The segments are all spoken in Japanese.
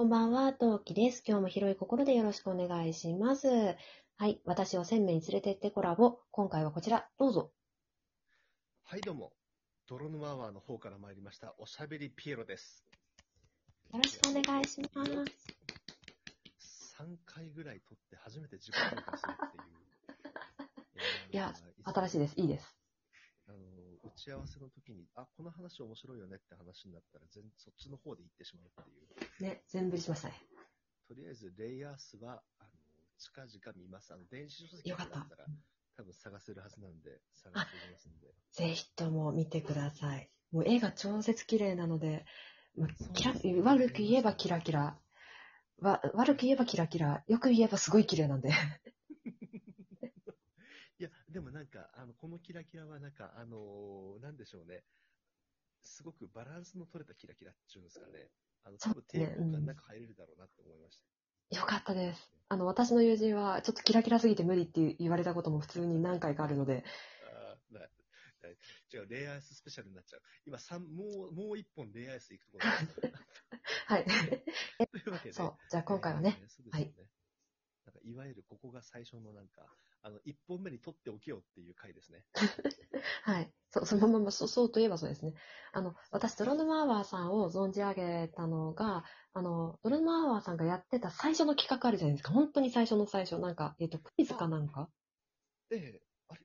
こんばんは、トウキです。今日も広い心でよろしくお願いします。はい、私を鮮明に連れてってコラボ。今回はこちら、どうぞ。はい、どうも。泥沼アワーの方から参りました、おしゃべりピエロです。よろしくお願いします。3回ぐらい撮って初めて自己紹介するっていう。いやー新しいです。いいです。あの、打ち合わせの時に、あ、この話面白いよねって話になったら、全そっちの方で行ってしまうっていう。ね、全振りしましたね。とりあえず、レイアースは、あの、近々見ます。あの、電子書籍よかっただったら、多分探せるはずなんで、探してみますんで。ぜひとも見てください。もう絵が超絶綺麗なので、まそうキラ悪く言えばキラキラ。わ悪く言えばキラキラ。よく言えばすごい綺麗なんで。いや、でもなんか、あの、このキラキラはなんか、あのーなんでしょうね。すごくバランスの取れたキラキラっていうんですかね。あの、多分抵抗感なく入れるだろうなって思いました。よかったです。あの、私の友人は、ちょっとキラキラすぎて無理って言われたことも普通に何回かあるので、あーなな違う、レイアイススペシャルになっちゃう。今、三もう、もう一本レイアイス行くところです。はい。というわけで。そう。じゃあ今回はね、えーそうですよね。なんかいわゆるここが最初のなんか、あの、一本目に取っておけよっていう回ですね。はい。そそのまま、そそうといえばそうですね。あの、私、ドロヌマーワーさんを存じ上げたのが、あの、ドロヌマーワーさんがやってた最初の企画あるじゃないですか。本当に最初の最初。なんか、えっ、と、クイズかなんかええあれ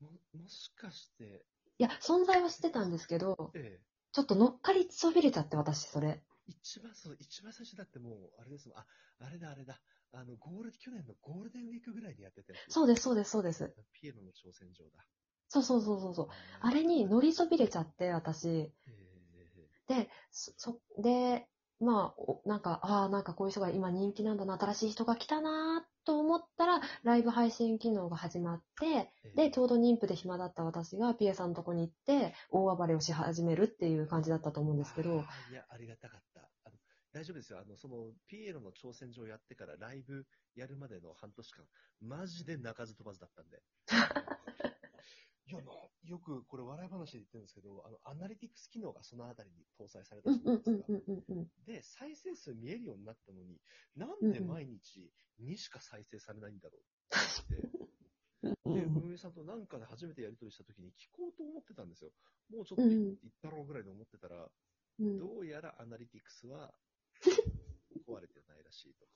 も、もしかして、いや、存在は知ってたんですけど、ええちょっと乗っかりそびれちゃって、私、それ。一番そう、一番最初だってもう、あれですもん。あ、あれだあれだ。あの、ゴール、去年のゴールデンウィークぐらいにやってたやつ。そうです、そうです、そうです。ピエロの挑戦状だ。そうそうそうそうそう。あれに乗りそびれちゃって、私。えで、そ、そで、まあ、おなんか、ああ、なんかこういう人が今人気なんだな、新しい人が来たなと思ったら、ライブ配信機能が始まって、ええで、ちょうど妊婦で暇だった私がピエさんのとこに行って、大暴れをし始めるっていう感じだったと思うんですけど、いや、ありがたかった。あの大丈夫ですよ。あの、その、ピエロの挑戦状やってからライブやるまでの半年間、マジで鳴かず飛ばずだったんで。いや、なよくこれ笑い話で言ってるんですけど、あの、アナリティクス機能がそのあたりに搭載されたうんじゃないですか。で、再生数見えるようになったのに、なんで毎日2しか再生されないんだろうって。言って、で、運営さんとなんかで初めてやり取りした時に聞こうと思ってたんですよ。もうちょっとうん言ったろうぐらいで思ってたら、うん。どうやらアナリティクスは壊れてないらしいと。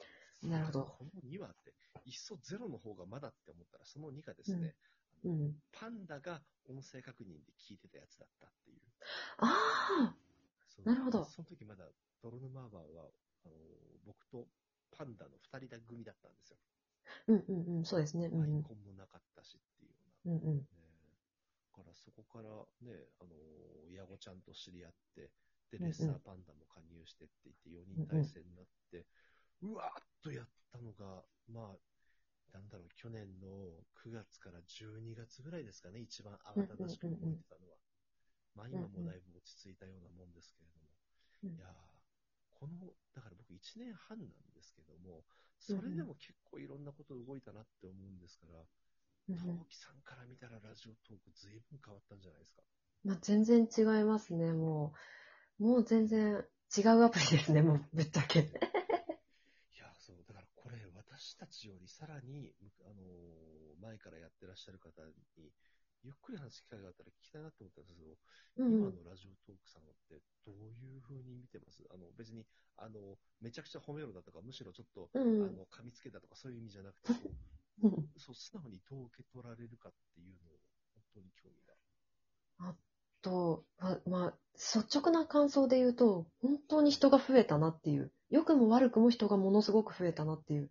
なるほど。この2はって、いっそゼロの方がまだって思ったら、その2がですね、うん。パンダが音声確認で聞いてたやつだったっていう。ああなるほどその時まだ泥沼アワーは、あの僕とパンダの2人だ組だったんですよ。うんうんうん、そうですね。うんアイうんコンもなかったしっていうような。うんうん。ねだからそこからね、あのヤゴちゃんと知り合って、で、レッサーパンダも加入してって言って4人体制になって、うわーっとやったのが、まあ、なんだろう、去年の9月から12月ぐらいですかね、一番慌ただしく動いてたのは。まあ今もだいぶ落ち着いたようなもんですけれども。うんいやーこの、だから僕1年半なんですけども、それでも結構いろんなこと動いたなって思うんですから、陶器さんから見たらラジオトークずいぶん変わったんじゃないですか。まあ、全然違いますね、もう。もう全然違うアプリですね、もうぶっちゃけ。いや、そう、だからこれ、私たちよりさらに、むあのー前からやってらっしゃる方に、ゆっくり話す機会があったら聞きたいなと思ったんですけど、うんうん。今のラジオトークさんってどういう風に見てます？あの、別に、あの、めちゃくちゃ褒めろだとか、むしろちょっと、うんうんあの、噛みつけたとか、そういう意味じゃなくて、そう、素直にどう受け取られるかっていうのを、本当に興味が。と、ま、まあ、率直な感想で言うと、本当に人が増えたなっていう。良くも悪くも人がものすごく増えたなっていう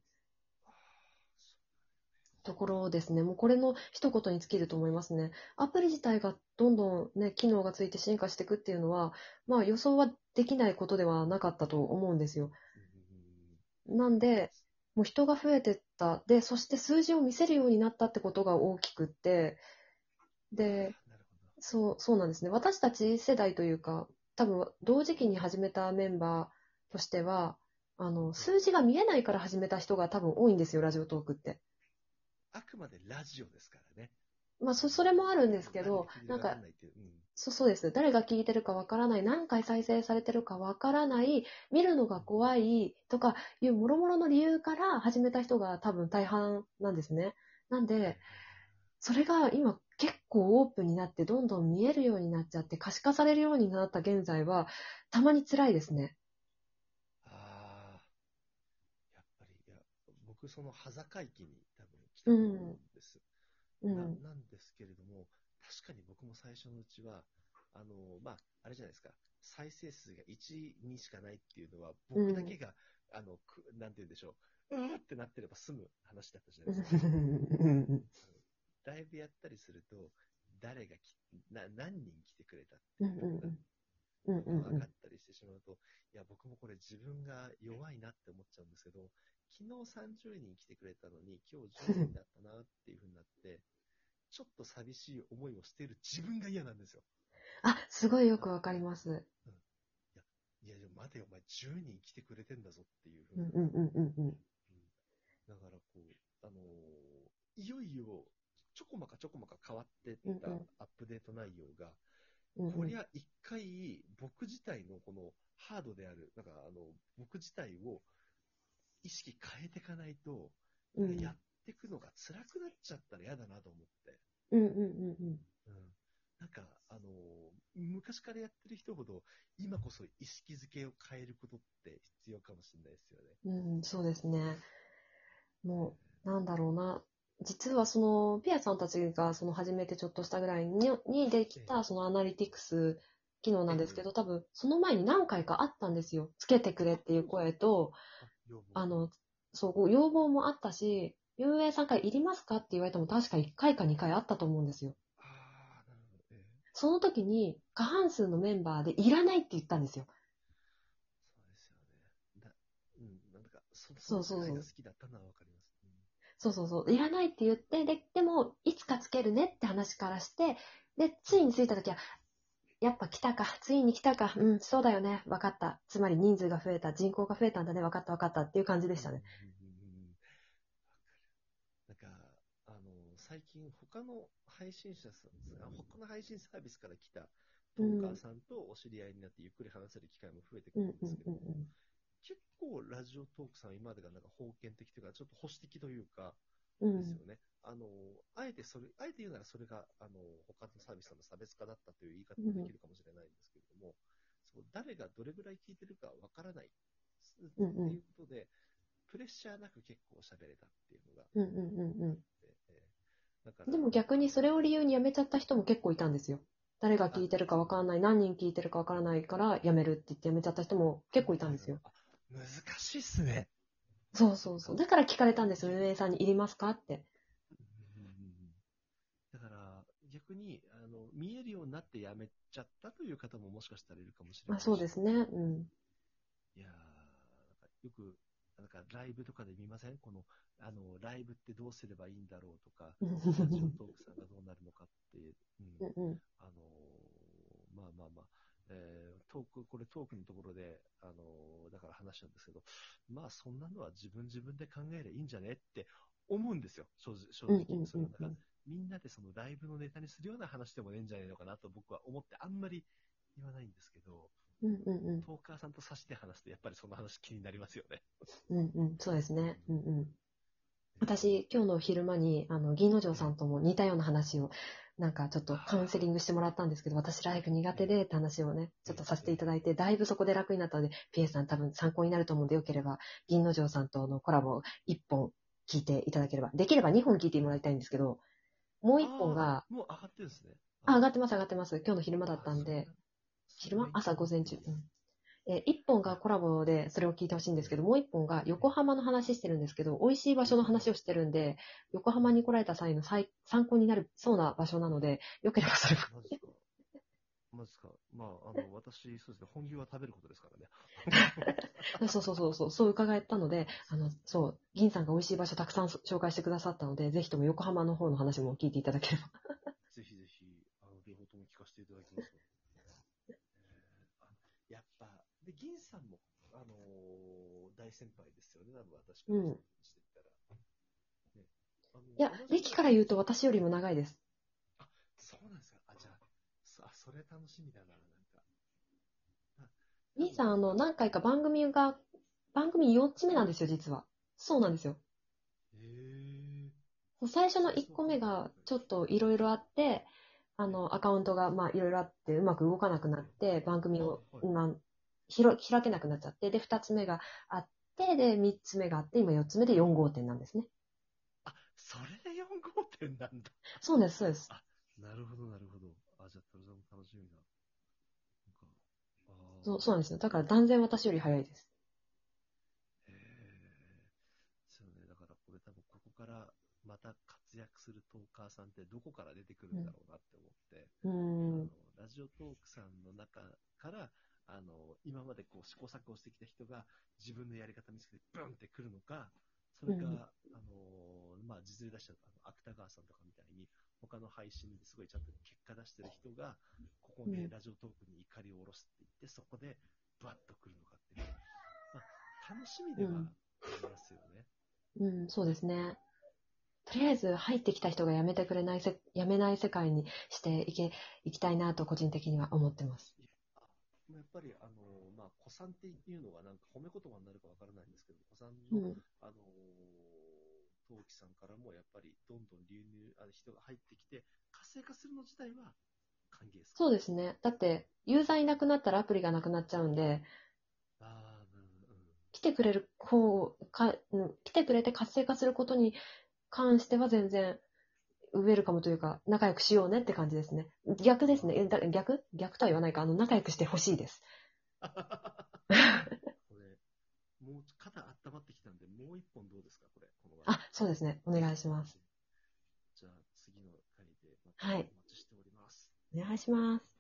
ところですね。もうこれの一言に尽きると思いますね。アプリ自体がどんどんね、機能がついて進化していくっていうのは、まあ予想はできないことではなかったと思うんですよ。うんなんで、もう人が増えてった。で、そして数字を見せるようになったってことが大きくって、で。そう、そうなんですね。私たち世代というか、多分同時期に始めたメンバーとしては、あの、数字が見えないから始めた人が多分多いんですよ、ラジオトークって。あくまでラジオですからね。まあ、そ、それもあるんですけど、なんかそうそうです。誰が聞いてるかわからない、何回再生されてるかわからない、見るのが怖いとかいう諸々の理由から始めた人が多分大半なんですね。なんで、それが今結構オープンになってどんどん見えるようになっちゃって可視化されるようになった現在はたまに辛いですね。ああ、やっぱり、いや、僕、その、端境期に多分来たと思うんです。うん。ななんですけれども、確かに僕も最初のうちは、あの、まあ、あれじゃないですか、再生数が1、2しかないっていうのは、僕だけが、あの、くなんて言うんでしょう、うーってなってれば済む話だったじゃないですか。ライブやったりすると、誰がきな、何人来てくれたっていうのがうんうんうん分かったりしてしまうと、いや、僕もこれ自分が弱いなって思っちゃうんですけど、昨日30人来てくれたのに、今日10人だったなっていうふうになって、ちょっと寂しい思いをしている自分が嫌なんですよ。あ、すごいよくわかります。いや、でも待てよ、お前10人来てくれてんだぞっていうふううんに。うんうんうんうん。だからこう、あのーいよいよ、ちょこまかちょこまか変わってったうんうんアップデート内容が、うんうんこりゃ一回僕自体のこのハードである、なんかあの、僕自体を意識変えていかないと、うんやっていくのが辛くなっちゃったら嫌だなと思って。うんうんうんうん。うん。なんか、あのー昔からやってる人ほど、今こそ意識づけを変えることって必要かもしれないですよね。うん、そうですね。もう、なんだろうな。実はその、ピアさんたちがその始めてちょっとしたぐらいににできえたそのアナリティクス機能なんですけど、多分その前に何回かあったんですよ。つけてくれっていう声と、あ、の、そう、要望もあったし、運営さんからいりますかって言われても確か1回か2回あったと思うんですよ。その時に過半数のメンバーでいらないって言ったんですよ。そうですよね。だうん、なんか、そそうそうそう好きだったのはわかりそうそうそう。いらないって言って、で、でも、いつかつけるねって話からして、で、ついに着いた時は、やっぱ来たか、ついに来たか、うん、そうだよね、分かった。つまり人数が増えた、人口が増えたんだね、分かった分かったっていう感じでしたね。なんか、あの、最近他の配信者さん、あ他の配信サービスから来たトーカーさんとお知り合いになってゆっくり話せる機会も増えてくうんうんるんですけど、うんうん。結構ラジオトークさん今までがなんか封建的というか、ちょっと保守的というか、うんですよね。あの、あえてそれ、あえて言うならそれが、あの、他のサービスさんの差別化だったという言い方もできるかもしれないんですけれども、そう誰がどれぐらい聞いてるかわからないってうんうんいうことで、プレッシャーなく結構喋れたっていうのがうんうんうんうん。ええだからでも逆にそれを理由に辞めちゃった人も結構いたんですよ。誰が聞いてるか分からない、何人聞いてるか分からないから辞めるって言って辞めちゃった人も結構いたんですよ。あ難しいっすね。そうそうそう。だから聞かれたんですよ、運営さんにいりますかって。だから、逆に、あの、見えるようになってやめちゃったという方ももしかしたらいるかもしれないし。あそうですね。うん。いやー、なんかよく、なんかライブとかで見ません？この、あの、ライブってどうすればいいんだろうとか、うんラジオトークさんがどうなるのかっていう、うんうんうん。あのーまあまあまあ、えートーク、これトークのところで、あのーだから話したんですけど、まあそんなのは自分自分で考えればいいんじゃねって思うんですよ、正直。正直それみんなでそのライブのネタにするような話でもねえんじゃないのかなと僕は思ってあんまり言わないんですけど、うんうんうん。トーカーさんと差して話すとやっぱりその話気になりますよね。うんうん。そうですね。うんうん。私、今日の昼間に、あの、銀之丞さんとも似たような話を、なんかちょっとカウンセリングしてもらったんですけど、私ライブ苦手でって話をね、ちょっとさせていただいて、だいぶそこで楽になったので、ピエさん多分参考になると思うんで、よければ、銀之丞さんとのコラボ1本聞いていただければ、できれば2本聞いてもらいたいんですけど、もう1本が、もう上がってるんですね。あ、上がってます上がってます。今日の昼間だったんで、昼間？朝午前中。うんえー、1本がコラボでそれを聞いてほしいんですけど、もう1本が横浜の話してるんですけど、美味しい場所の話をしてるんで、横浜に来られた際の際参考になるそうな場所なので、よければそれも。マジか？マジか？まあ、あの、私、そうですね、本牛は食べることですからね。そうそうそうそう、そう伺ったので、あの、そう、銀さんが美味しい場所たくさん紹介してくださったので、ぜひとも横浜の方の話も聞いていただければ。ぜひぜひ、あの、両方とも聞かせていただきます。えやっぱ、で、銀さんも、あのー大先輩ですよね、多分私からうんしてたら。ね、あのいや、歴から言うと私よりも長いです。あ、そうなんですか。あ、じゃあ、そあそれ楽しみだな、なんか。あみーさん、あの、何回か番組が、番組4つ目なんですよ、実は。そうなんですよ。へえ。最初の1個目がちょっといろいろあって、あの、アカウントがまあいろいろあってうまく動かなくなって、番組を、はいはいまあ、広開けなくなっちゃって、で、2つ目があって、で、3つ目があって、今4つ目で4号店なんですね。あ、それで4号店なんだ。そうです、そうです。なるほど、なるほど。あ、じゃあ、トルさんも楽しみだ。なんか、あーそうそうなんですよ。だから断然私より早いです。へえ。そうね、だからこれ多分ここからまた活躍するトーカーさんってどこから出てくるんだろうなって思って、うーあんの。ラジオトークさんの中から、あの、今までこう試行錯誤してきた人が自分のやり方見つけてブンってくるのか、それか、うんあの、まあ、実例出しちゃうと、あの芥川さんとかみたいに、他の配信ですごいちゃんと結果出してる人が、ここでうんラジオトークに怒りを下ろすって言って、そこでブワッとくるのかっていう。まあ、楽しみではあうんりますよね。うん、そうですね。とりあえず入ってきた人が辞めてくれないせ、辞めない世界にしていけ、いきたいなと個人的には思ってます。あやっぱり、あの、まあ、子さんっていうのがなんか褒め言葉になるかわからないんですけど、子さんの、うん。あの、陶器さんからもやっぱりどんどん流入、あの人が入ってきて、活性化するの自体は歓迎ですかそうですね。だって、ユーザーいなくなったらアプリがなくなっちゃうんで、ああ、うん、うん。来てくれる方か、うん来てくれて活性化することに関しては全然、ウェルカムというか、仲良くしようねって感じですね。逆ですね。えだ逆？逆とは言わないか。あの、仲良くしてほしいです。これ、もう肩温まってきたんで、もう一本どうですか、これ。このあ、そうですね。お願いします。。じゃあ、次の回ではい待ちしております。お願いします。